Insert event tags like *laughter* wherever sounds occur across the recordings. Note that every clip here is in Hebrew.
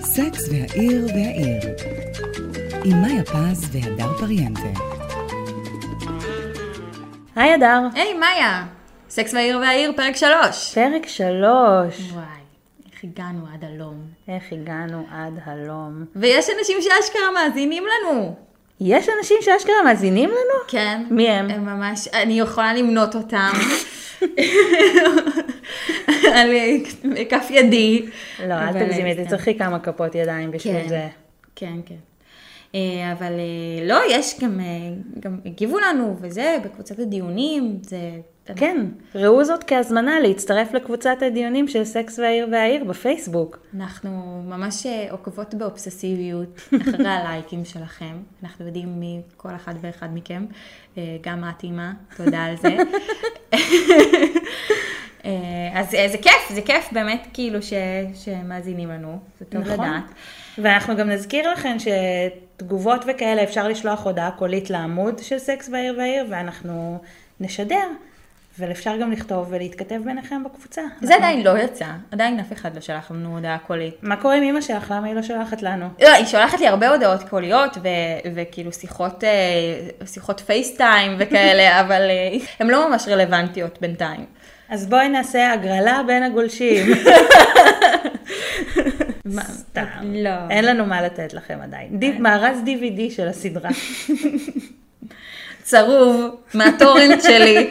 סקס והעיר והעיר עם מאיה פז והדר פריאנטה. היי אדר. היי, מאיה! סקס והעיר והעיר, פרק שלוש. פרק שלוש. וואי, איך הגענו עד הלום. איך הגענו עד הלום. ויש אנשים שאשכרה מאזינים לנו. יש אנשים שאשכרה מאזינים לנו? כן. מי הם? הם ממש, אני יכולה למנות אותם. *laughs* *laughs* על כף ידי. לא, אל תגזימי, כן. תצטרכי כמה כפות ידיים בשביל כן. זה. כן, כן. אה, אבל אה, לא, יש גם, אה, גם הגיבו לנו וזה, בקבוצת הדיונים, זה... כן, ראו זאת כהזמנה להצטרף לקבוצת הדיונים של סקס והעיר והעיר בפייסבוק. אנחנו ממש אה, עוקבות באובססיביות *laughs* אחרי הלייקים שלכם. אנחנו יודעים מי כל אחד ואחד מכם, אה, גם את אימא, תודה על זה. *laughs* אה, אז אה, זה כיף, זה כיף באמת כאילו ש, שמאזינים לנו, זה טוב נכון. לדעת. ואנחנו גם נזכיר לכם שתגובות וכאלה אפשר לשלוח הודעה קולית לעמוד של סקס והעיר והעיר, ואנחנו נשדר, ואפשר גם לכתוב ולהתכתב ביניכם בקבוצה. זה עדיין לא יצא, עדיין אף אחד לא שלח לנו הודעה קולית. מה קורה עם אמא שלך? למה היא לא שולחת לנו? לא, היא שולחת לי הרבה הודעות קוליות ו- וכאילו שיחות, אה, שיחות פייסטיים וכאלה, *laughs* אבל הן לא ממש רלוונטיות בינתיים. אז בואי נעשה הגרלה בין הגולשים. מה- סתם. לא. אין לנו מה לתת לכם עדיין. די- מארז DVD של הסדרה. צרוב מהטורנט שלי.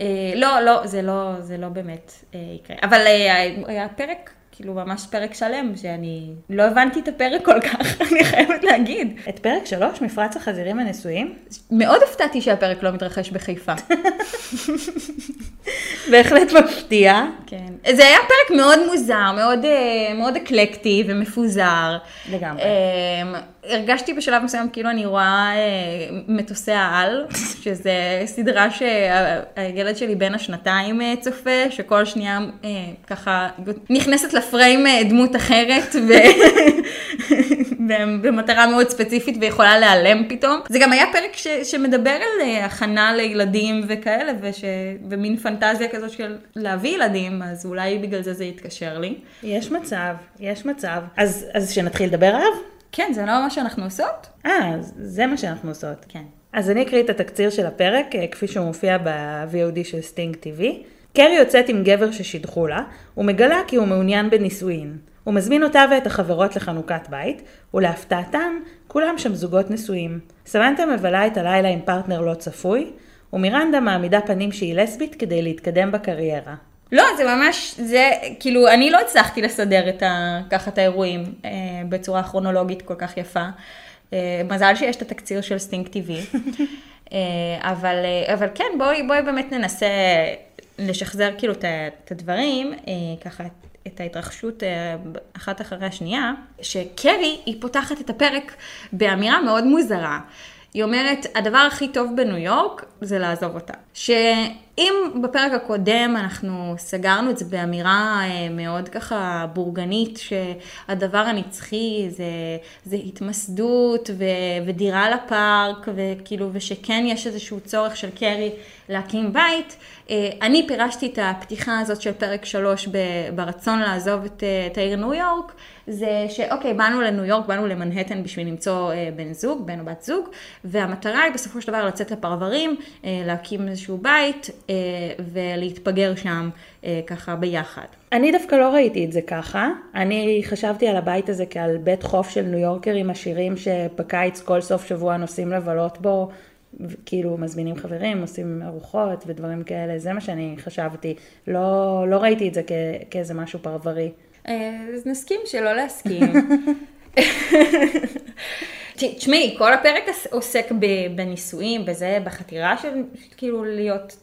אה, לא, לא, זה לא, זה לא באמת אה, יקרה. אבל אה, היה פרק, כאילו ממש פרק שלם, שאני לא הבנתי את הפרק כל כך, *laughs* אני חייבת להגיד. את פרק שלוש, מפרץ החזירים הנשואים? מאוד הופתעתי שהפרק לא מתרחש בחיפה. *laughs* בהחלט מפתיע. כן. זה היה פרק מאוד מוזר, מאוד, אה, מאוד אקלקטי ומפוזר. לגמרי. אה, הרגשתי בשלב מסוים כאילו אני רואה אה, מטוסי העל, *laughs* שזה סדרה שהילד שלי בן השנתיים אה, צופה, שכל שנייה ככה נכנסת לפריים אה, דמות אחרת, *laughs* ו... במטרה מאוד ספציפית ויכולה להיעלם פתאום. זה גם היה פרק ש... שמדבר על אה, הכנה לילדים וכאלה, וש... ומין פנטזיה כזאת של להביא ילדים, אז אולי בגלל זה זה יתקשר לי. יש מצב, יש מצב. אז, אז שנתחיל לדבר עליו? כן, זה לא מה שאנחנו עושות? אה, זה מה שאנחנו עושות. כן. אז אני אקריא את התקציר של הפרק, אה, כפי שהוא מופיע ב-VOD של סטינג TV. קרי יוצאת עם גבר ששידחו לה, ומגלה כי הוא מעוניין בנישואין. הוא מזמין אותה ואת החברות לחנוכת בית, ולהפתעתן, כולם שם זוגות נשואים. סמנטה מבלה את הלילה עם פרטנר לא צפוי, ומירנדה מעמידה פנים שהיא לסבית כדי להתקדם בקריירה. לא, זה ממש, זה, כאילו, אני לא הצלחתי לסדר את ה, ככה את האירועים אה, בצורה כרונולוגית כל כך יפה. אה, מזל שיש את התקציר של סטינג TV. *laughs* אה, אבל, אה, אבל כן, בואי, בואי באמת ננסה לשחזר כאילו את, הדברים, אה, ככה את ההתרחשות אה, אחת אחרי השנייה, שקרי, היא פותחת את הפרק באמירה מאוד מוזרה. היא אומרת, הדבר הכי טוב בניו יורק זה לעזוב אותה. שאם בפרק הקודם אנחנו סגרנו את זה באמירה אה, מאוד ככה בורגנית, שהדבר הנצחי זה, זה התמסדות ו, ודירה לפארק, וכאילו, ושכן יש איזשהו צורך של קרי להקים בית, אה, אני פירשתי את הפתיחה הזאת של פרק שלוש ב- ברצון לעזוב את, אה, את העיר ניו יורק, זה שאוקיי, באנו לניו יורק, באנו למנהטן בשביל למצוא בן זוג, בן או בת זוג, והמטרה היא בסופו של דבר לצאת לפרברים, להקים איזשהו בית אה, ולהתפגר שם אה, ככה ביחד. אני דווקא לא ראיתי את זה ככה. אני חשבתי על הבית הזה כעל בית חוף של ניו יורקרים עשירים שבקיץ כל סוף שבוע נוסעים לבלות בו, כאילו מזמינים חברים, עושים ארוחות ודברים כאלה, זה מה שאני חשבתי. לא, לא ראיתי את זה כ- כאיזה משהו פרברי. אה, אז נסכים שלא להסכים. *laughs* תשמעי, כל הפרק עוסק בנישואים, בזה, בחתירה של כאילו להיות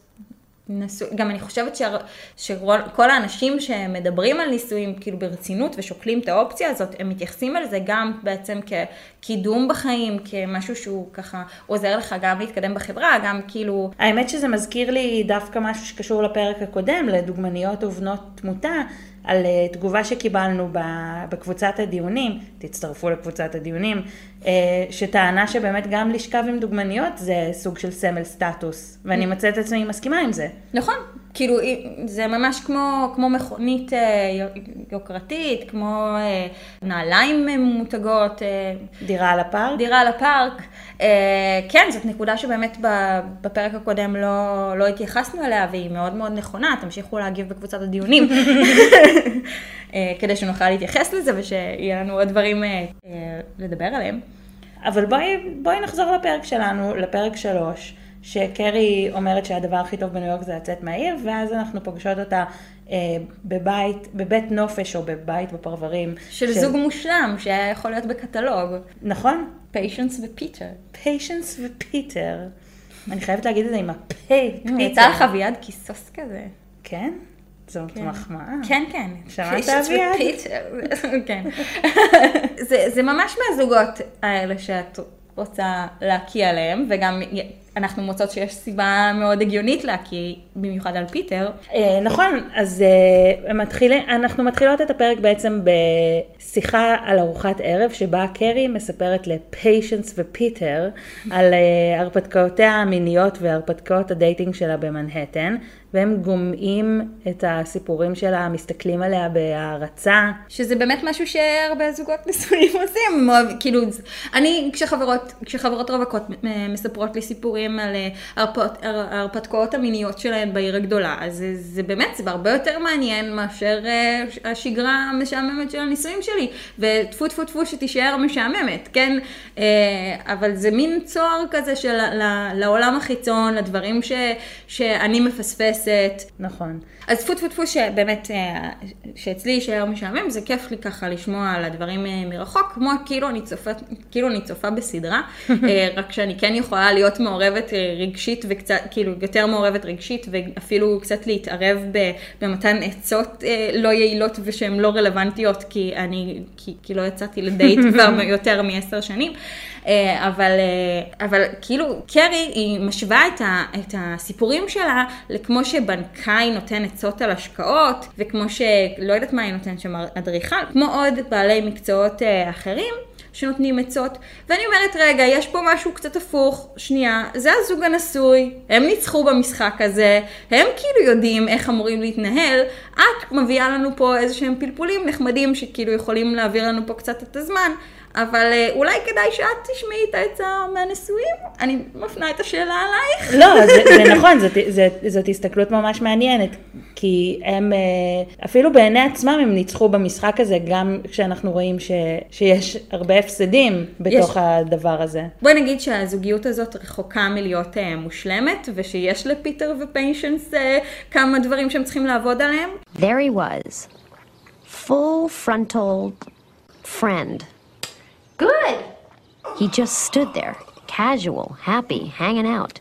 נשוא, גם אני חושבת שה- שכל האנשים שמדברים על נישואים כאילו ברצינות ושוקלים את האופציה הזאת, הם מתייחסים על זה גם בעצם כקידום בחיים, כמשהו שהוא ככה עוזר לך גם להתקדם בחברה, גם כאילו... האמת שזה מזכיר לי דווקא משהו שקשור לפרק הקודם, לדוגמניות ובנות תמותה, על אה, תגובה שקיבלנו בקבוצת הדיונים, תצטרפו לקבוצת הדיונים, אה, שטענה שבאמת גם לשכב עם דוגמניות זה סוג של סמל סטטוס, ואני מוצאת את עצמי מסכימה עם זה. נכון, כאילו, זה ממש כמו, כמו מכונית אה, יוקרתית, כמו אה, נעליים מותגות. אה, דירה על הפארק? דירה על הפארק. כן, זאת נקודה שבאמת בפרק הקודם לא, לא התייחסנו אליה, והיא מאוד מאוד נכונה, תמשיכו להגיב בקבוצת הדיונים, *laughs* כדי שנוכל להתייחס לזה ושיהיה לנו עוד דברים לדבר עליהם. אבל בואי, בואי נחזור לפרק שלנו, לפרק שלוש. שקרי אומרת שהדבר הכי טוב בניו יורק זה לצאת מהעיר, ואז אנחנו פוגשות אותה אה, בבית, בבית נופש או בבית בפרברים. של, של זוג מושלם, שהיה יכול להיות בקטלוג. נכון. פיישנס ופיטר. פיישנס ופיטר. אני חייבת להגיד את זה עם הפה, פיטר. יצא לך אביעד קיסוס כזה. כן? זאת כן. מחמאה. כן, כן. שמעת אביעד? *laughs* כן. *laughs* זה, זה ממש מהזוגות האלה שאת רוצה להקיא עליהם, וגם אנחנו מוצאות שיש סיבה מאוד הגיונית להקיא, במיוחד על פיטר. אה, נכון, אז אה, אנחנו מתחילות את הפרק בעצם בשיחה על ארוחת ערב, שבה קרי מספרת לפיישנס ופיטר על אה, הרפתקאותיה המיניות והרפתקאות ה dating שלה במנהטן, והם גומעים את הסיפורים שלה, מסתכלים עליה בהערצה. שזה באמת משהו שהרבה זוגות *laughs* נשואים עושים. כאילו, אני, כשחברות, כשחברות רווקות מספרות לי סיפורים על אה, ההרפתקאות המיניות שלהן בעיר הגדולה, אז זה, זה באמת, זה הרבה יותר מעניין מאשר uh, השגרה המשעממת של הנישואים שלי. וטפו טפו טפו שתישאר משעממת, כן? Uh, אבל זה מין צוהר כזה של לעולם החיצון, לדברים ש, שאני מפספסת. נכון. אז טפו טפו טפו שבאמת, אה, שאצלי יישאר משעמם, זה כיף לי ככה לשמוע על הדברים אה, מרחוק, כמו כאילו אני צופה, כאילו אני צופה בסדרה, *laughs* אה, רק שאני כן יכולה להיות מעורבת רגשית וקצת, כאילו יותר מעורבת רגשית, ואפילו קצת להתערב במתן עצות לא יעילות ושהן לא רלוונטיות, כי אני, כי, כי לא יצאתי לדייט *laughs* כבר יותר מעשר שנים. אבל, אבל כאילו, קרי, היא משווה את, ה, את הסיפורים שלה לכמו שבנקאי נותן עצות על השקעות, וכמו שלא יודעת מה היא נותנת שם אדריכל, כמו עוד בעלי מקצועות אה, אחרים. שנותנים עצות, ואני אומרת, רגע, יש פה משהו קצת הפוך, שנייה, זה הזוג הנשוי, הם ניצחו במשחק הזה, הם כאילו יודעים איך אמורים להתנהל, את מביאה לנו פה איזה שהם פלפולים נחמדים שכאילו יכולים להעביר לנו פה קצת את הזמן, אבל אה, אולי כדאי שאת תשמעי את העצה מהנשואים? אני מפנה את השאלה עלייך. *laughs* לא, זה, זה נכון, זאת, זאת, זאת הסתכלות ממש מעניינת, כי הם, אה, אפילו בעיני עצמם הם ניצחו במשחק הזה, גם כשאנחנו רואים ש, שיש הרבה הפסדים בתוך יש. הדבר הזה. בואי נגיד שהזוגיות הזאת רחוקה מלהיות uh, מושלמת, ושיש לפיטר ופיישנס כמה דברים שהם צריכים לעבוד עליהם. There he was, full frontal friend. Good. He just stood there, casual, happy, hanging out.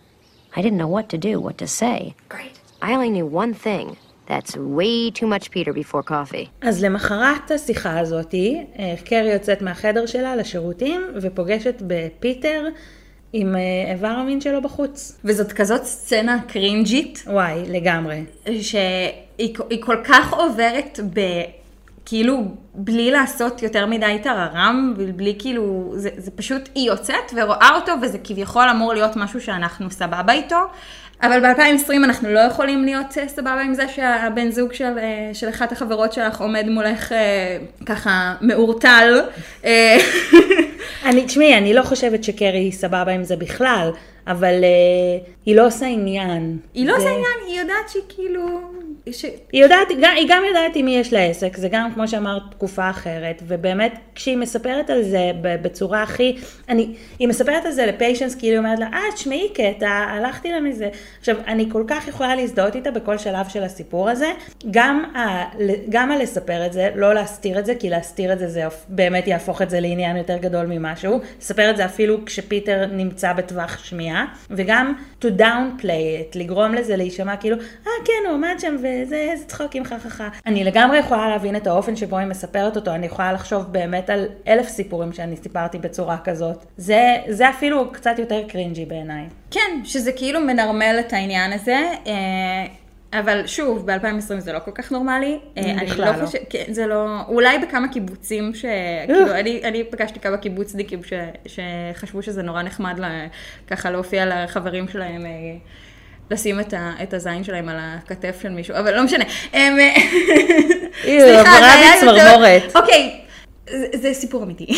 I didn't know what to do, what to say. Great. I only knew one thing. That's way too much Peter before coffee. אז למחרת השיחה הזאתי, קרי יוצאת מהחדר שלה לשירותים ופוגשת בפיטר עם איבר המין שלו בחוץ. וזאת כזאת סצנה קרינג'ית. וואי, לגמרי. שהיא כל כך עוברת ב... כאילו, בלי לעשות יותר מדי טררם, בלי כאילו, זה, זה פשוט, היא יוצאת ורואה אותו, וזה כביכול אמור להיות משהו שאנחנו סבבה איתו. אבל ב-2020 אנחנו לא יכולים להיות אה, סבבה עם זה שהבן זוג של, אה, של אחת החברות שלך עומד מולך אה, ככה מעורטל. *laughs* אני, תשמעי, אני לא חושבת שקרי סבבה עם זה בכלל, אבל uh, היא לא עושה עניין. היא לא זה... עושה עניין, היא יודעת שהיא כאילו... היא, יודעת, היא גם יודעת עם מי יש לה עסק, זה גם כמו שאמרת תקופה אחרת, ובאמת כשהיא מספרת על זה בצורה הכי, אני, היא מספרת על זה לפיישנס, כאילו היא אומרת לה, אה, תשמעי קטע, הלכתי לה מזה. עכשיו, אני כל כך יכולה להזדהות איתה בכל שלב של הסיפור הזה, גם, ה, גם על לספר את זה, לא להסתיר את זה, כי להסתיר את זה, זה באמת יהפוך את זה לעניין יותר גדול ממשהו, לספר את זה אפילו כשפיטר נמצא בטווח שמיעה, וגם to downplay it, לגרום לזה להישמע כאילו, אה כן, הוא עמד שם וזה, איזה צחוקים חככה. אני לגמרי יכולה להבין את האופן שבו היא מספרת אותו, אני יכולה לחשוב באמת על אלף סיפורים שאני סיפרתי בצורה כזאת. זה, זה אפילו קצת יותר קרינג'י בעיניי. כן, שזה כאילו מנרמל את העניין הזה. אה, אבל שוב, ב-2020 זה לא כל כך נורמלי. אה, בכלל לא. לא. חושב, כן, זה לא, אולי בכמה קיבוצים, ש... כאילו, אני, אני פגשתי כמה קיבוצניקים ש... שחשבו שזה נורא נחמד לה, ככה להופיע לחברים שלהם. אה, לשים את, ה, את הזין שלהם על הכתף של מישהו, אבל לא משנה. הם... *laughs* היא סליחה, זה היה יותר-. אוקיי, זה, זה סיפור אמיתי. *laughs*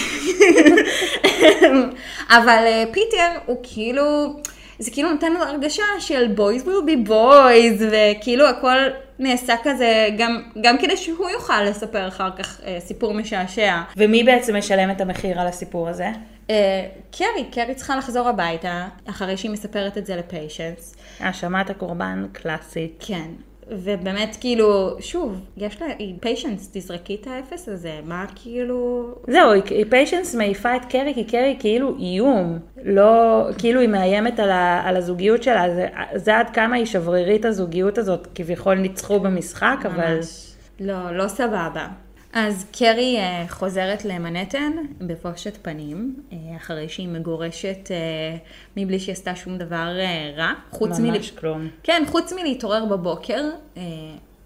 אבל אה, פיטר הוא כאילו, זה כאילו נותן לו הרגשה של boys will be boys, וכאילו הכל נעשה כזה, גם, גם כדי שהוא יוכל לספר אחר כך אה, סיפור משעשע. ומי בעצם משלם את המחיר על הסיפור הזה? אה, קרי, קרי צריכה לחזור הביתה, אחרי שהיא מספרת את זה לפיישנס. האשמת הקורבן קלאסית. כן. ובאמת, כאילו, שוב, יש לה, פיישנס, תזרקי את האפס הזה, מה כאילו... זהו, היא- היא פיישנס מעיפה את קרי, כי קרי כאילו איום. לא, כאילו היא מאיימת על, ה, על הזוגיות שלה, זה, זה עד כמה היא שברירית הזוגיות הזאת, כביכול ניצחו במשחק, אבל... ממש. לא, לא סבבה. אז קרי אה, חוזרת למנהטן בבושת פנים, אה, אחרי שהיא מגורשת אה, מבלי שהיא עשתה שום דבר רע. חוץ ממש כלום. כן, חוץ מלהתעורר בבוקר.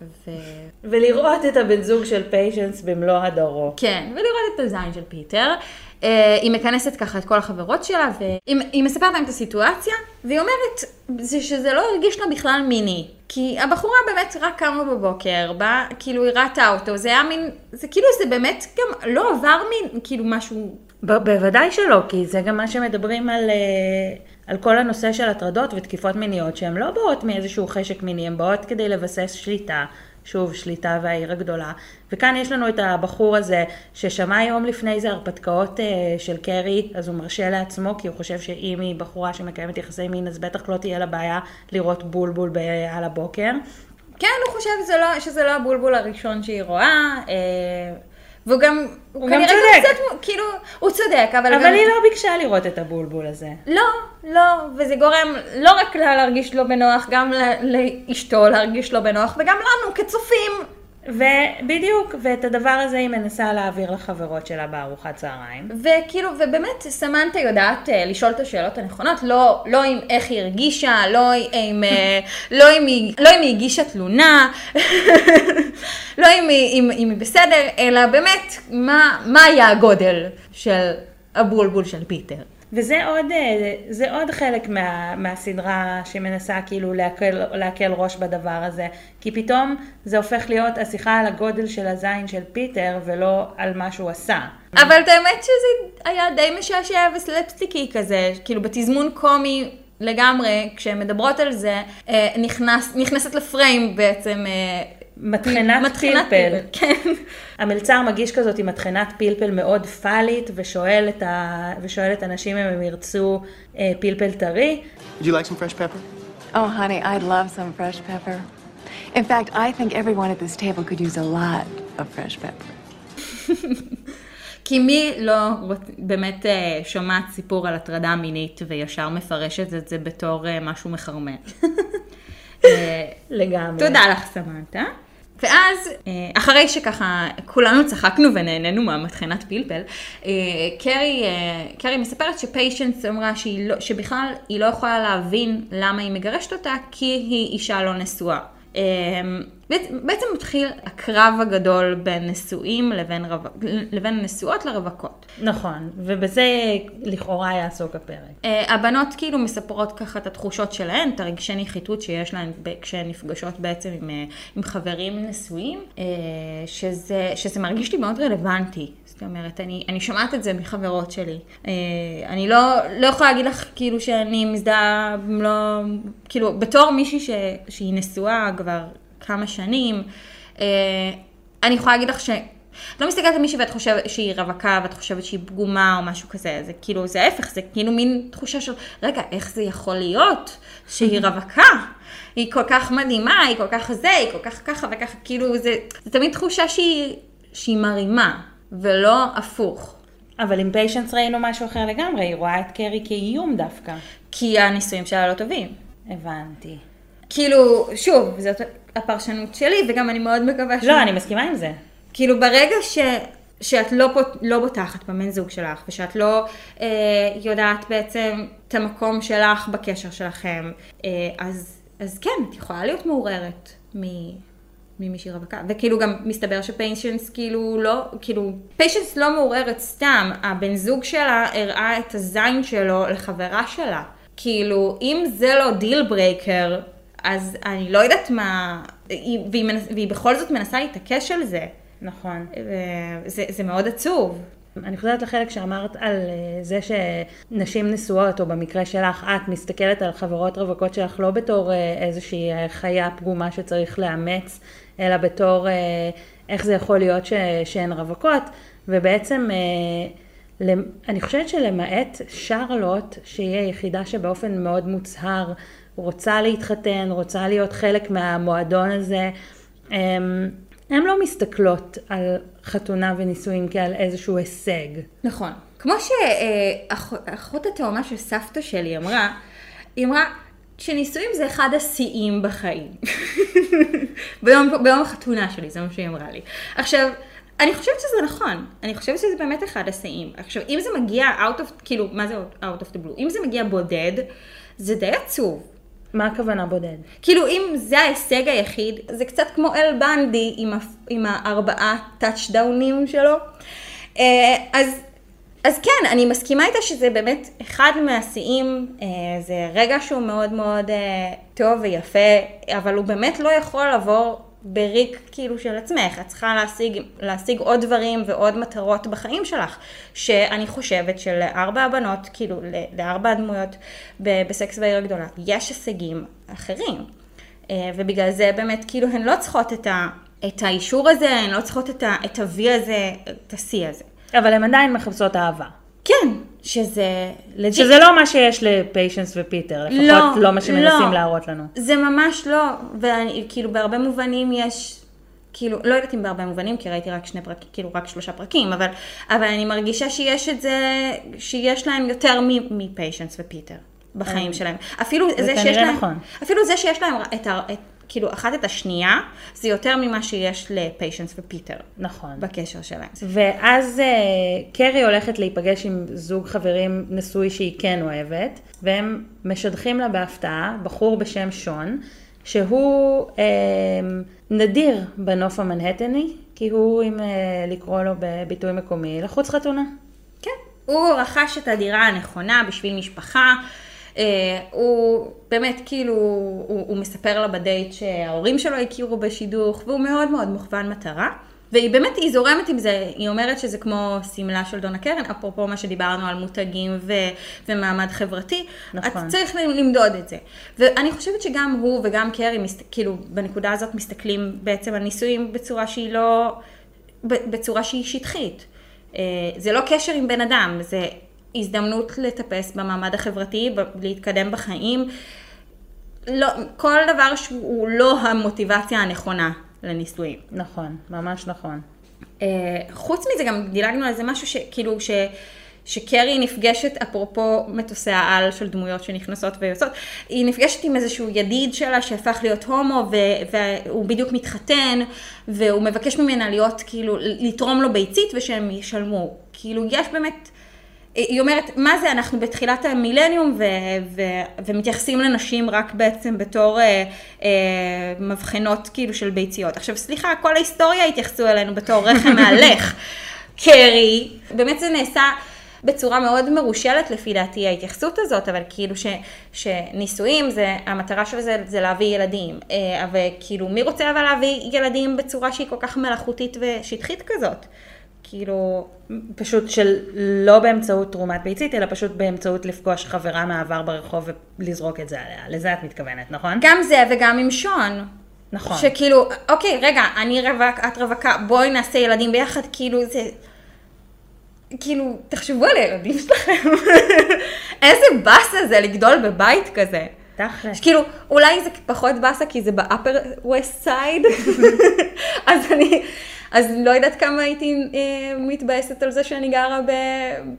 ו... ולראות את הבן זוג של פיישנס במלוא הדרו. כן, ולראות את הזין של פיטר. אה, היא מכנסת ככה את כל החברות שלה, והיא היא מספרת להם את הסיטואציה, והיא אומרת זה שזה לא הרגיש לה בכלל מיני. כי הבחורה באמת רק קמה בבוקר, באה, כאילו היא ראתה אותו, זה היה מין, זה כאילו זה באמת גם לא עבר מין, כאילו משהו, ב- בוודאי שלא, כי זה גם מה שמדברים על, אה, על כל הנושא של הטרדות ותקיפות מיניות, שהן לא באות מאיזשהו חשק מיני, הן באות כדי לבסס שליטה. שוב, שליטה והעיר הגדולה. וכאן יש לנו את הבחור הזה, ששמע יום לפני זה הרפתקאות אה, של קרי, אז הוא מרשה לעצמו, כי הוא חושב שאם היא בחורה שמקיימת יחסי מין, אז בטח לא תהיה לה בעיה לראות בולבול על הבוקר. כן, הוא חושב שזה לא, שזה לא הבולבול הראשון שהיא רואה, אה, והוא גם, הוא גם כנראה צודק. קצת, כאילו, הוא צודק, אבל, אבל גם, היא לא ביקשה לראות את הבולבול הזה. לא, לא, וזה גורם לא רק לה להרגיש לא בנוח, גם לאשתו להרגיש לא בנוח, וגם לנו כצופים. ובדיוק, ואת הדבר הזה היא מנסה להעביר לחברות שלה בארוחת צהריים. וכאילו, ובאמת, סמנטה יודעת uh, לשאול את השאלות הנכונות, לא, לא עם איך היא הרגישה, לא עם, uh, לא עם, היא, לא אם היא הגישה תלונה, לא אם היא, אם, אם היא בסדר, אלא באמת, מה, מה היה הגודל של הבולבול של פיטר. וזה עוד, אה, זה עוד חלק מה, מהסדרה שמנסה כאילו להקל, להקל ראש בדבר הזה. כי פתאום זה הופך להיות השיחה על הגודל של הזין של פיטר ולא על מה שהוא עשה. אבל את האמת שזה היה די משעשע וסלפסטיקי כזה, כאילו בתזמון קומי לגמרי, כשהן מדברות על זה, אה, נכנס, נכנסת לפריים בעצם. אה, מטחנת פלפל. כן. *laughs* המלצר מגיש כזאת עם מטחנת פלפל מאוד פאלית ושואל את, ה... ושואל את הנשים אם הם ירצו אה, פלפל טרי. Would you like some fresh pepper? Oh, honey, I'd love some fresh pepper. In fact, I think everyone at this table could use a lot of fresh pepper. *laughs* כי מי לא באמת אה, שומעת סיפור על הטרדה מינית וישר מפרשת את זה בתור אה, משהו מחרמן. *laughs* לגמרי. תודה לך, סמנטה. ואז, אה, אחרי שככה כולנו צחקנו ונהנינו מהמטחנת פלפל, אה, קרי, אה, קרי מספרת שפיישנס אמרה שהיא לא, שבכלל היא לא יכולה להבין למה היא מגרשת אותה, כי היא אישה לא נשואה. אה, בעצם- מתחיל הקרב הגדול בין נשואים לבין, רו... לבין נשואות לרווקות. נכון, ובזה לכאורה יעסוק הפרק. Uh, הבנות כאילו מספרות ככה את התחושות שלהן, את הרגשי נחיתות שיש להן כשהן נפגשות בעצם עם, uh, עם חברים נשואים, uh, שזה, שזה מרגיש לי מאוד רלוונטי. זאת אומרת, אני, אני שומעת את זה מחברות שלי. Uh, אני לא, לא יכולה להגיד לך כאילו שאני מזדהה, לא, כאילו, בתור מישהי ש, שהיא נשואה כבר כמה שנים, uh, אני יכולה להגיד לך ש... לא מסתכלת על מישהי ואת חושבת שהיא רווקה ואת חושבת שהיא פגומה או משהו כזה, זה כאילו, זה ההפך, זה כאילו מין תחושה של, רגע, איך זה יכול להיות שהיא *laughs* רווקה? היא כל כך מדהימה, היא כל כך זה, היא כל כך ככה וככה, כאילו, זה, זה תמיד תחושה שהיא, שהיא מרימה, ולא הפוך. אבל עם פיישנס ראינו משהו אחר לגמרי, היא רואה את קרי כאיום דווקא. כי הנישואים שלה לא טובים. הבנתי. כאילו, שוב, זאת הפרשנות שלי, וגם אני מאוד מקווה ש... לא, אני מסכימה עם זה. כאילו ברגע ש, שאת לא, פות, לא בוטחת במן זוג שלך, ושאת לא אה, יודעת בעצם את המקום שלך בקשר שלכם, אה, אז, אז כן, את יכולה להיות מעורערת מ... ממישהי רווקה. וכאילו גם מסתבר שפיישנס כאילו לא, כאילו, פיישנס לא מעורערת סתם, הבן זוג שלה הראה את הזין שלו לחברה שלה. כאילו, אם זה לא deal breaker, אז אני לא יודעת מה, היא- והיא, מנס, והיא בכל זאת מנסה להתעקש על זה. נכון. זה, זה מאוד עצוב. אני חוזרת לחלק שאמרת על אה, זה שנשים נשואות, או במקרה שלך, את מסתכלת על חברות רווקות שלך לא בתור אה, איזושהי אה, חיה פגומה שצריך לאמץ, אלא בתור איך זה יכול להיות ש, שהן רווקות, ובעצם אני חושבת שלמעט שרלוט, שהיא היחידה שבאופן מאוד מוצהר רוצה להתחתן, רוצה להיות חלק מהמועדון הזה, הם, הן לא מסתכלות על חתונה ונישואים כעל איזשהו הישג. נכון. כמו שאחות התאומה של סבתא שלי אמרה, היא אמרה שנישואים זה אחד השיאים בחיים. *laughs* ביום, ביום החתונה שלי, זה מה שהיא אמרה לי. עכשיו, אני חושבת שזה נכון, אני חושבת שזה באמת אחד השיאים. עכשיו, אם זה מגיע out of, כאילו, מה זה out of the blue? אם זה מגיע בודד, זה די עצוב. מה הכוונה בודד? כאילו אם זה ההישג היחיד, זה קצת כמו אל בנדי עם, הפ- עם הארבעה טאצ'דאונים שלו. אה, אז, אז כן, אני מסכימה איתה שזה באמת אחד מהשיאים, אה, זה רגע שהוא מאוד מאוד אה, טוב ויפה, אבל הוא באמת לא יכול לעבור בריק כאילו של עצמך. את צריכה להשיג, להשיג עוד דברים ועוד מטרות בחיים שלך, שאני חושבת שלארבע הבנות, כאילו לארבע הדמויות ב- בסקס בעיר הגדולה, יש הישגים אחרים. אה, ובגלל זה באמת, כאילו, הן לא צריכות את, ה, את האישור הזה, הן לא צריכות את ה-V הזה, את השיא הזה. אבל הן עדיין מחפשות אהבה. כן, שזה legit. שזה לא מה שיש לפיישנס ופיטר, לפחות לא, לא, מה שמנסים לא. להראות לנו. זה ממש לא, ואני, כאילו, בהרבה מובנים יש, כאילו, לא יודעת אם בהרבה מובנים, כי ראיתי רק שני פרקים, כאילו, רק שלושה פרקים, אבל, אבל אני מרגישה שיש את זה, שיש להם יותר מפיישנס ופיטר בחיים שלהם. אפילו זה, כנראה שיש להם, נכון. אפילו זה שיש להם את. את, כאילו, אחת את השנייה, זה יותר ממה שיש לפיישנס ופיטר נכון. בקשר שלהם. ואז אה, קרי הולכת להיפגש עם זוג חברים נשוי שהיא כן אוהבת, והם משדכים לה בהפתעה בחור בשם שון, שהוא אה, נדיר בנוף המנהטני, כי הוא, אם אה, לקרוא לו בביטוי מקומי, לחוץ חתונה. כן. הוא רכש את הדירה הנכונה בשביל משפחה. אה, הוא באמת כאילו, הוא, הוא מספר לה בדייט שההורים שלו הכירו בשידוך, והוא מאוד מאוד מוכוון מטרה. והיא באמת, היא זורמת עם זה, היא אומרת שזה כמו שמלה של דונה קרן, אפרופו מה שדיברנו על מותגים ו, ומעמד חברתי, נכון. את צריך למדוד את זה. ואני חושבת שגם הוא וגם קרי, מסת, כאילו, בנקודה הזאת מסתכלים בעצם על נישואים בצורה שהיא לא, בצורה שהיא שטחית. אה, זה לא קשר עם בן אדם, זה הזדמנות לטפס במעמד החברתי, להתקדם בחיים. לא, כל דבר שהוא לא המוטיבציה הנכונה לנישואים. נכון, ממש נכון. אה, חוץ מזה גם דילגנו על זה משהו שכאילו ש... שקרי נפגשת, אפרופו מטוסי העל של דמויות שנכנסות ויוצאות, היא נפגשת עם איזשהו ידיד שלה שהפך להיות הומו ו- והוא בדיוק מתחתן והוא מבקש ממנה להיות כאילו, לתרום לו ביצית ושהם ישלמו. כאילו יש באמת, היא אומרת, מה זה, אנחנו בתחילת המילניום ו- ו- ומתייחסים לנשים רק בעצם בתור אה, אה, מבחנות כאילו של ביציות. עכשיו סליחה, כל ההיסטוריה התייחסו אלינו בתור רחם *laughs* מהלך. קרי, באמת זה נעשה בצורה מאוד מרושלת לפי דעתי ההתייחסות הזאת, אבל כאילו ש, שנישואים, זה, המטרה של זה זה להביא ילדים. אה, וכאילו, מי רוצה אבל להביא ילדים בצורה שהיא כל כך מלאכותית ושטחית כזאת? כאילו, פשוט של לא באמצעות תרומת ביצית, אלא פשוט באמצעות לפגוש חברה מהעבר ברחוב ולזרוק את זה עליה. לזה את מתכוונת, נכון? גם זה וגם עם שון. נכון. שכאילו, אוקיי, רגע, אני רווק, את רווקה, בואי נעשה ילדים ביחד, כאילו זה... כאילו, תחשבו על הילדים שלכם. *laughs* איזה באסה זה לגדול בבית כזה. תכל'ס. כאילו, אולי זה פחות באסה כי זה באפר ווסט סייד, אז אני, אז לא יודעת כמה הייתי אה, מתבאסת על זה שאני גרה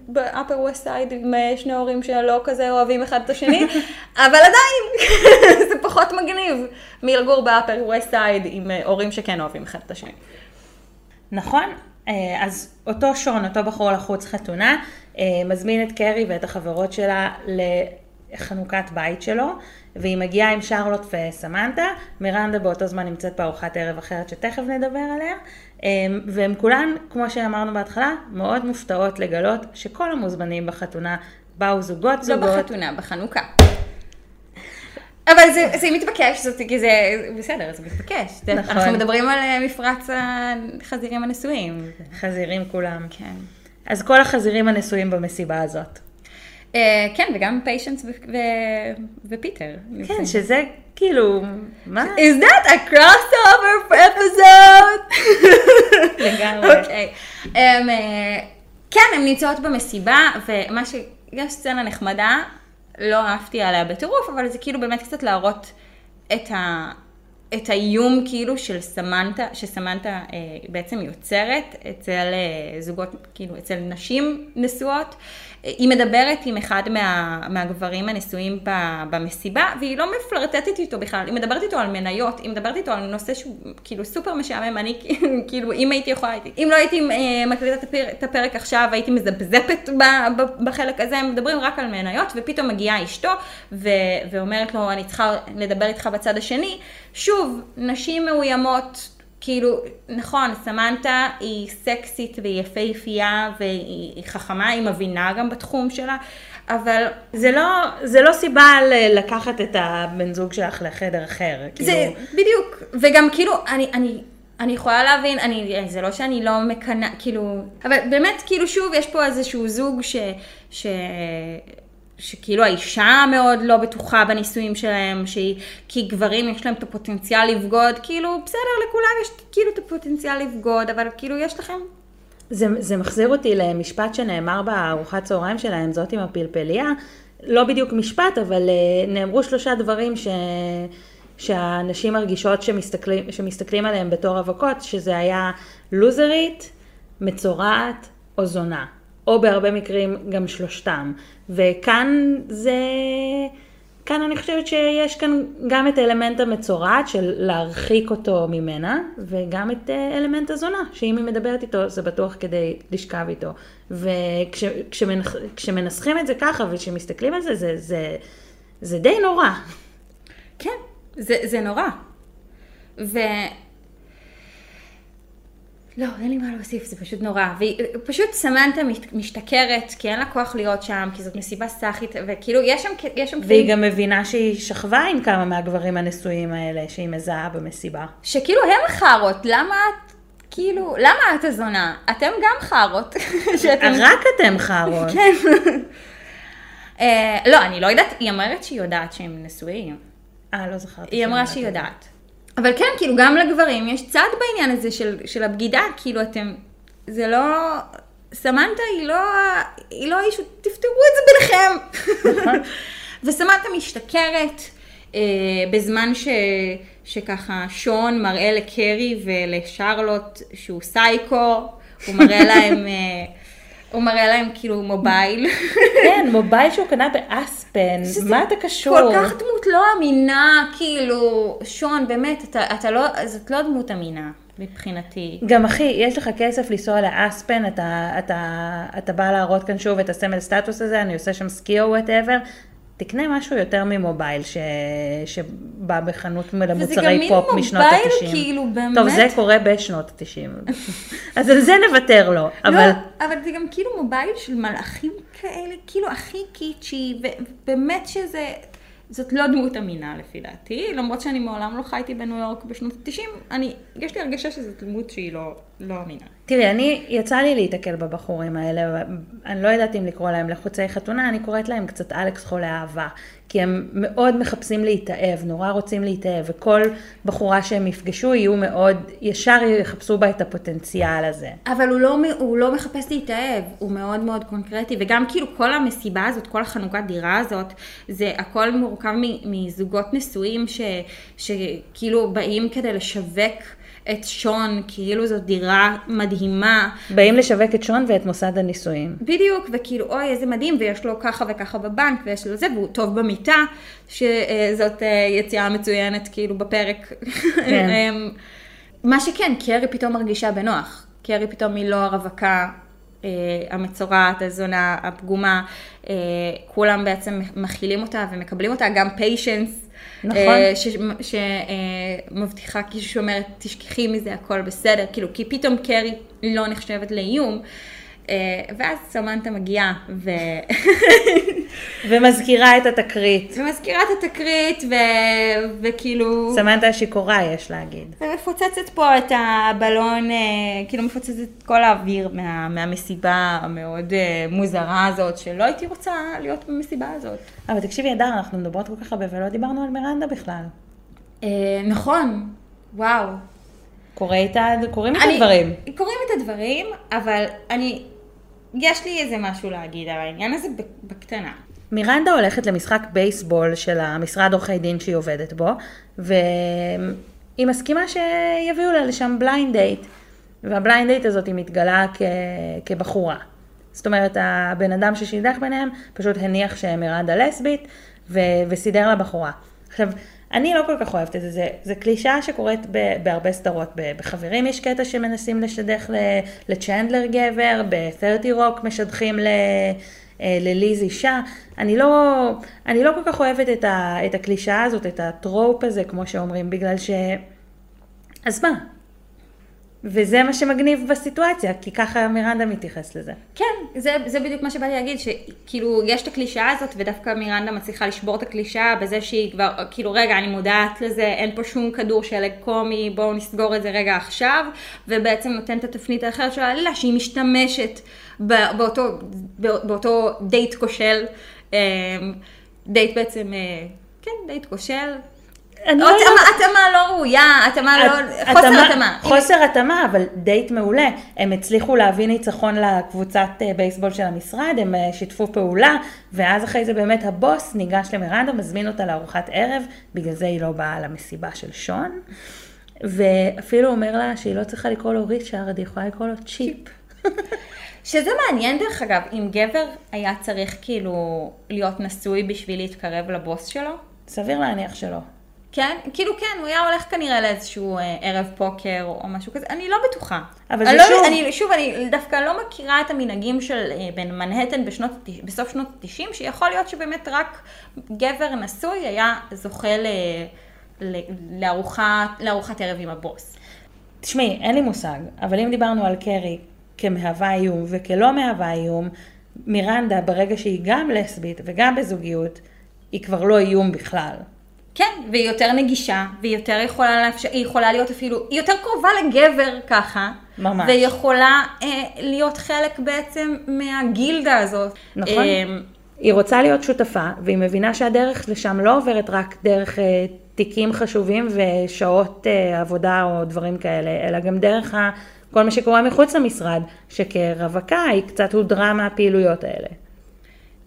באפר ווסט סייד עם אה, שני הורים שלא כזה אוהבים אחד את השני, *laughs* אבל עדיין, *laughs* זה פחות מגניב מלגור באפר ווסט סייד עם אה, הורים שכן אוהבים אחד את השני. נכון. אה, אז אותו שון, אותו בחור לחוץ חתונה, מזמין את קרי ואת החברות שלה לחנוכת בית שלו, והיא מגיעה עם שרלוט וסמנטה, מירנדה באותו זמן נמצאת בארוחת ערב אחרת שתכף נדבר עליה, והן כולן, כמו שאמרנו בהתחלה, מאוד מופתעות לגלות שכל המוזמנים בחתונה באו זוגות לא זוגות. בחתונה, בחנוכה. אבל זה, זה מתבקש, זאת, כי זה בסדר, זה מתבקש. נכון. אנחנו מדברים על אה, מפרץ החזירים הנשואים. חזירים כולם. כן. אז כל החזירים הנשואים במסיבה הזאת. אה, כן, וגם פיישנס ופיטר. כן. שזה כאילו, מה? Is that a crossover episode? לגמרי. אוקיי. אמ, אה, כן, הן נמצאות במסיבה, ומה ש... יש סצנה נחמדה, לא אהבתי עליה בטירוף, אבל זה כאילו באמת קצת להראות את ה... את האיום כאילו של סמנטה, שסמנטה אה, בעצם יוצרת אצל אה, זוגות, כאילו אצל נשים נשואות. אה, היא מדברת עם אחד מה, מהגברים הנשואים ב- במסיבה, והיא לא מפלרטטת איתו בכלל, היא מדברת איתו על מניות, היא מדברת איתו על נושא שהוא כאילו סופר משעמם, אני *laughs* כאילו אם הייתי יכולה, הייתי, אם לא הייתי אה, מקליטה את הפרק, עכשיו, הייתי מזפזפת ב- ב- בחלק הזה, הם מדברים רק על מניות, ופתאום מגיעה אשתו ו- ואומרת לו, אני צריכה לדבר איתך בצד השני. שוב, נשים מאוימות, כאילו, נכון, סמנטה היא סקסית והיא יפהפייה והיא היא חכמה, היא מבינה גם בתחום שלה, אבל זה לא, זה לא סיבה לקחת את הבן זוג שלך לחדר אחר. זה כאילו, בדיוק, וגם כאילו, אני, אני, אני יכולה להבין, אני, זה לא שאני לא מקנאה, כאילו, אבל באמת, כאילו, שוב, יש פה איזשהו זוג ש... ש שכאילו האישה מאוד לא בטוחה בנישואים שלהם, שהיא, כי גברים יש להם את הפוטנציאל לבגוד, כאילו בסדר, לכולם יש כאילו את הפוטנציאל לבגוד, אבל כאילו יש לכם זה, זה מחזיר אותי למשפט שנאמר בארוחת צהריים שלהם, זאת עם הפלפליה. לא בדיוק משפט, אבל אה, נאמרו שלושה דברים ש... שהנשים מרגישות שמסתכלים, שמסתכלים עליהם בתור אבקות, שזה היה לוזרית, מצורעת או זונה. או בהרבה מקרים גם שלושתם. וכאן זה... כאן אני חושבת שיש כאן גם את האלמנט המצורעת של להרחיק אותו ממנה, וגם את אה, אלמנט הזונה, שאם היא מדברת איתו זה בטוח כדי לשכב איתו. וכשמנסחים את זה ככה וכשמסתכלים על זה, זה, זה, זה די נורא. כן, זה, זה נורא. ו... לא, אין לי מה להוסיף, זה פשוט נורא. ופשוט סמנטה מת- משתכרת, כי אין לה כוח להיות שם, כי זאת מסיבה סאחית, וכאילו, יש שם, יש שם והיא גם מבינה שהיא שכבה עם כמה מהגברים הנשואים האלה שהיא מזהה במסיבה. שכאילו הם חארות, למה את, כאילו, למה את הזונה? אתם גם חארות. *laughs* שאתם... רק אתם חארות. *laughs* כן. אה, לא, אני לא יודעת, היא אומרת שהיא יודעת שהם נשואים. אה, לא זכרתי. היא אמרה שהיא. יודעת. אבל כן, כאילו, גם לגברים יש צד בעניין הזה של, של הבגידה, כאילו, אתם, זה לא... סמנטה היא לא, היא לא אישו, תפתרו את זה ביניכם. *laughs* וסמנטה משתכרת אה, בזמן ש, שככה שון מראה לקרי ולשרלוט שהוא סייקו, הוא מראה להם, אה, הוא מראה להם כאילו מובייל. כן, מובייל שהוא קנה באספן, מה אתה קשור? כל כך דמות לא אמינה, כאילו, שון, באמת, אתה, אתה לא, זאת לא דמות אמינה מבחינתי. גם אחי, יש לך כסף לנסוע לאספן, אתה, אתה, אתה בא להראות כאן שוב את הסמל סטטוס הזה, אני עושה שם סקי או whatever, תקנה משהו יותר ממובייל ש... שבא בחנות וזה גם למוצרי מין פופ משנות מובייל, ה-90. כאילו, באמת. טוב, זה קורה בשנות ה-90. *laughs* אז על זה נוותר לו, אבל... לא, אבל זה גם כאילו מובייל של מלאכים כאלה, כאילו הכי קיצ'י, ובאמת שזה, זאת לא דמות אמינה לפי דעתי, למרות שאני מעולם לא חייתי בניו יורק בשנות ה-90, אני, יש לי הרגשה שזאת דמות שהיא לא, לא אמינה. תראי, אני, יצא לי להיתקל בבחורים האלה, אני לא יודעת אם לקרוא להם לחוצי חתונה, אני קוראת להם קצת אלכס חולה אהבה. כי הם מאוד מחפשים להתאהב, נורא רוצים להתאהב, וכל בחורה שהם יפגשו יהיו מאוד, ישר יחפשו בה את הפוטנציאל הזה. אבל הוא לא, הוא לא מחפש להתאהב, הוא מאוד מאוד קונקרטי, וגם כאילו כל המסיבה הזאת, כל החנוכת דירה הזאת, זה הכל מורכב מזוגות נשואים ש, שכאילו באים כדי לשווק את שון, כאילו זאת דירה מדהימה. באים לשווק את שון ואת מוסד הנישואים. בדיוק, וכאילו, אוי, איזה מדהים, ויש לו ככה וככה בבנק, ויש לו זה, והוא טוב במיטה, שזאת אה, יציאה מצוינת, כאילו, בפרק. כן. *laughs* אמ, מה שכן, קרי פתאום מרגישה בנוח. קרי פתאום היא לא הרווקה המצורעת, הזונה, הפגומה. אה, כולם בעצם מכילים אותה ומקבלים אותה, גם פיישנס. נכון. שמבטיחה כאילו שאומרת, תשכחי מזה, הכל בסדר, כאילו, כי פתאום קרי לא נחשבת לאיום. אה, ואז סמנטה מגיעה, ו... *laughs* ומזכירה את התקרית. ומזכירה את התקרית, ו... וכאילו... סמנתה השיכורה, יש להגיד. ומפוצצת פה את הבלון, אה, כאילו מפוצצת את כל האוויר מה, מהמסיבה המאוד אה, מוזרה הזאת, שלא הייתי רוצה להיות במסיבה הזאת. אבל תקשיבי, אדר, אנחנו מדברות כל כך הרבה ולא דיברנו על מירנדה בכלל. אה, נכון, וואו. קורה איתה, קורים איתה אני- דברים. קוראים את הדברים, אבל אני... יש לי איזה משהו להגיד על העניין הזה בקטנה. מירנדה הולכת למשחק בייסבול של המשרד עורכי דין שהיא עובדת בו, והיא מסכימה שיביאו לה לשם blind date. וה blind date הזאת היא מתגלה כ... כבחורה. זאת אומרת, הבן אדם ששידך ביניהם פשוט הניח שמירנדה לסבית ו... וסידר לה בחורה. עכשיו, אני לא כל כך אוהבת את זה, זה, זה קלישאה שקורית ב, בהרבה סדרות. בחברים יש קטע שמנסים לשדך לצ'נדלר גבר, ב-30 רוק משדכים ל, אה, לליז אישה. אני לא, אני לא כל כך אוהבת את, ה, את הקלישאה הזאת, את הטרופ הזה, כמו שאומרים, בגלל ש... אז מה? וזה מה שמגניב בסיטואציה, כי ככה מירנדה מתייחס לזה. כן, זה, זה בדיוק מה שבאתי להגיד, שכאילו יש את הקלישאה הזאת, ודווקא מירנדה מצליחה לשבור את הקלישאה בזה שהיא כבר, כאילו רגע, אני מודעת לזה, אין פה שום כדור שלג קומי, בואו נסגור את זה רגע עכשיו, ובעצם נותנת את התפנית האחרת של העלילה, שהיא משתמשת באותו, באותו דייט כושל, אה, דייט בעצם, אה, כן, דייט כושל. לא התאמה, לא ראויה, התאמה לא, חוסר התאמה. חוסר התאמה, אבל דייט מעולה. הם הצליחו להביא ניצחון לקבוצת אה, בייסבול של המשרד, הם אה, שיתפו פעולה, ואז אחרי זה באמת הבוס ניגש למירנדה, מזמין אותה לארוחת ערב, בגלל זה היא לא באה למסיבה של שון, ואפילו אומר לה שהיא לא צריכה לקרוא לו ריצ'ארד, היא יכולה לקרוא לו צ'יפ. *laughs* שזה מעניין דרך אגב, אם גבר היה צריך כאילו להיות נשוי בשביל להתקרב לבוס שלו, סביר להניח שלא. כן? כאילו כן, הוא היה הולך כנראה לאיזשהו אה, ערב פוקר או משהו כזה, אני לא בטוחה. אבל זה לא, שוב- אני, שוב, אני דווקא לא מכירה את המנהגים של אה, בין מנהטן בשנות, בסוף שנות ה-90, שיכול להיות שבאמת רק גבר נשוי היה זוכה ל, ל, לארוחת, לארוחת ערב עם הבוס. תשמעי, אין לי מושג, אבל אם דיברנו על קרי כמהווה איום וכלא מהווה איום, מירנדה, ברגע שהיא גם לסבית וגם בזוגיות, היא כבר לא איום בכלל. כן, והיא יותר נגישה, והיא יותר יכולה לאפשר, היא יכולה להיות אפילו, היא יותר קרובה לגבר ככה. ממש. והיא יכולה אה, להיות חלק בעצם מהגילדה הזאת. נכון. אה, היא רוצה להיות שותפה, והיא מבינה שהדרך לשם לא עוברת רק דרך אה, תיקים חשובים ושעות אה, עבודה או דברים כאלה, אלא גם דרך ה, כל מה שקורה מחוץ למשרד, שכרווקה היא קצת הודרה מהפעילויות האלה.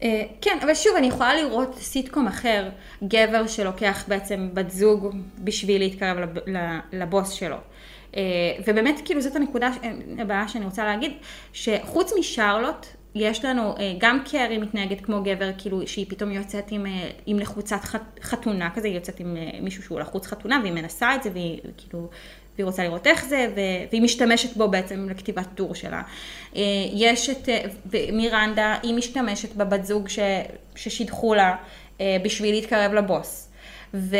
אה, כן, אבל שוב, אני יכולה לראות סיטקום אחר, גבר שלוקח בעצם בת זוג בשביל להתקרב לב, לבוס שלו. אה, ובאמת, כאילו, זאת הנקודה הבאה שאני רוצה להגיד, שחוץ משרלוט, יש לנו, אה, גם קרי מתנהגת כמו גבר, כאילו, שהיא פתאום יוצאת עם, עם לחוצת חתונה כזה, היא יוצאת עם מישהו שהוא לחוץ חתונה, והיא מנסה את זה, והיא כאילו... והיא רוצה לראות איך זה, והיא משתמשת בו בעצם לכתיבת טור שלה. אה, יש את אה, מירנדה, היא משתמשת בבת זוג ש- ששידחו לה אה, בשביל להתקרב לבוס. ו-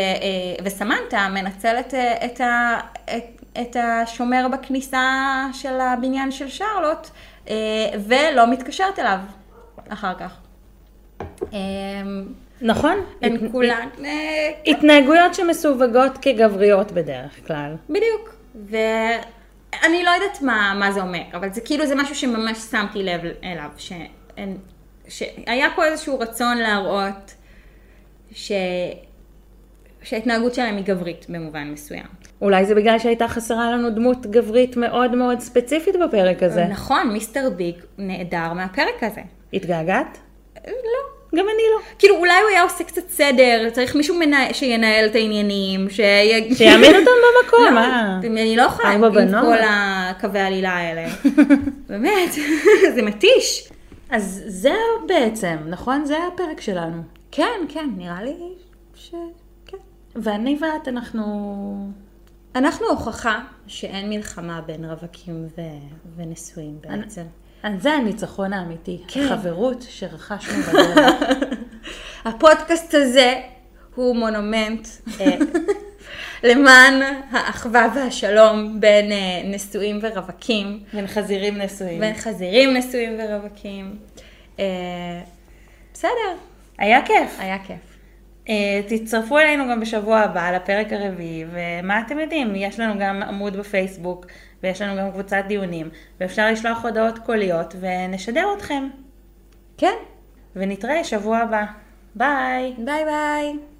וסמנטה מנצלת את, ה- את, את השומר בכניסה של הבניין של שרלוט, ולא מתקשרת אליו אחר כך. נכון? הן הת- כולן, אה, התנהגויות שמסווגות כגבריות בדרך כלל. בדיוק. ואני לא יודעת מה, מה זה אומר, אבל זה כאילו זה משהו שממש שמתי לב אליו, שאין, שהיה פה איזשהו רצון להראות ש... שההתנהגות שלהם היא גברית במובן מסוים. אולי זה בגלל שהייתה חסרה לנו דמות גברית מאוד מאוד ספציפית בפרק הזה. נכון, מיסטר ביג נעדר מהפרק הזה. התגעגעת? לא. גם אני לא. כאילו אולי הוא היה עושה קצת סדר, צריך מישהו מנה... שינהל את העניינים, ש... שיעמיד אותם במקום, לא, אה. אני לא יכולה עם. כל הקווי העלילה האלה. *laughs* באמת, *laughs* זה מתיש. אז זהו בעצם, נכון? זה הפרק שלנו. כן, כן, נראה לי ש... כן. ואני ואת, אנחנו... אנחנו הוכחה שאין מלחמה בין רווקים ו... ונשואים בעצם. אז זה הניצחון האמיתי. כן. חברות שרכשנו בדרך. *laughs* הפודקאסט הזה הוא מונומנט אה, *laughs* למען האחווה והשלום בין אה, נשואים ורווקים, בין חזירים נשואים. בין חזירים נשואים ורווקים. אה, בסדר, היה כיף. היה כיף. אה, תצטרפו אלינו גם בשבוע הבא לפרק הרביעי, ומה אתם יודעים, יש לנו גם עמוד בפייסבוק, ויש לנו גם קבוצת דיונים, ואפשר לשלוח הודעות קוליות, ונשדר אתכם. כן. ונתראה שבוע הבא. ביי. ביי ביי.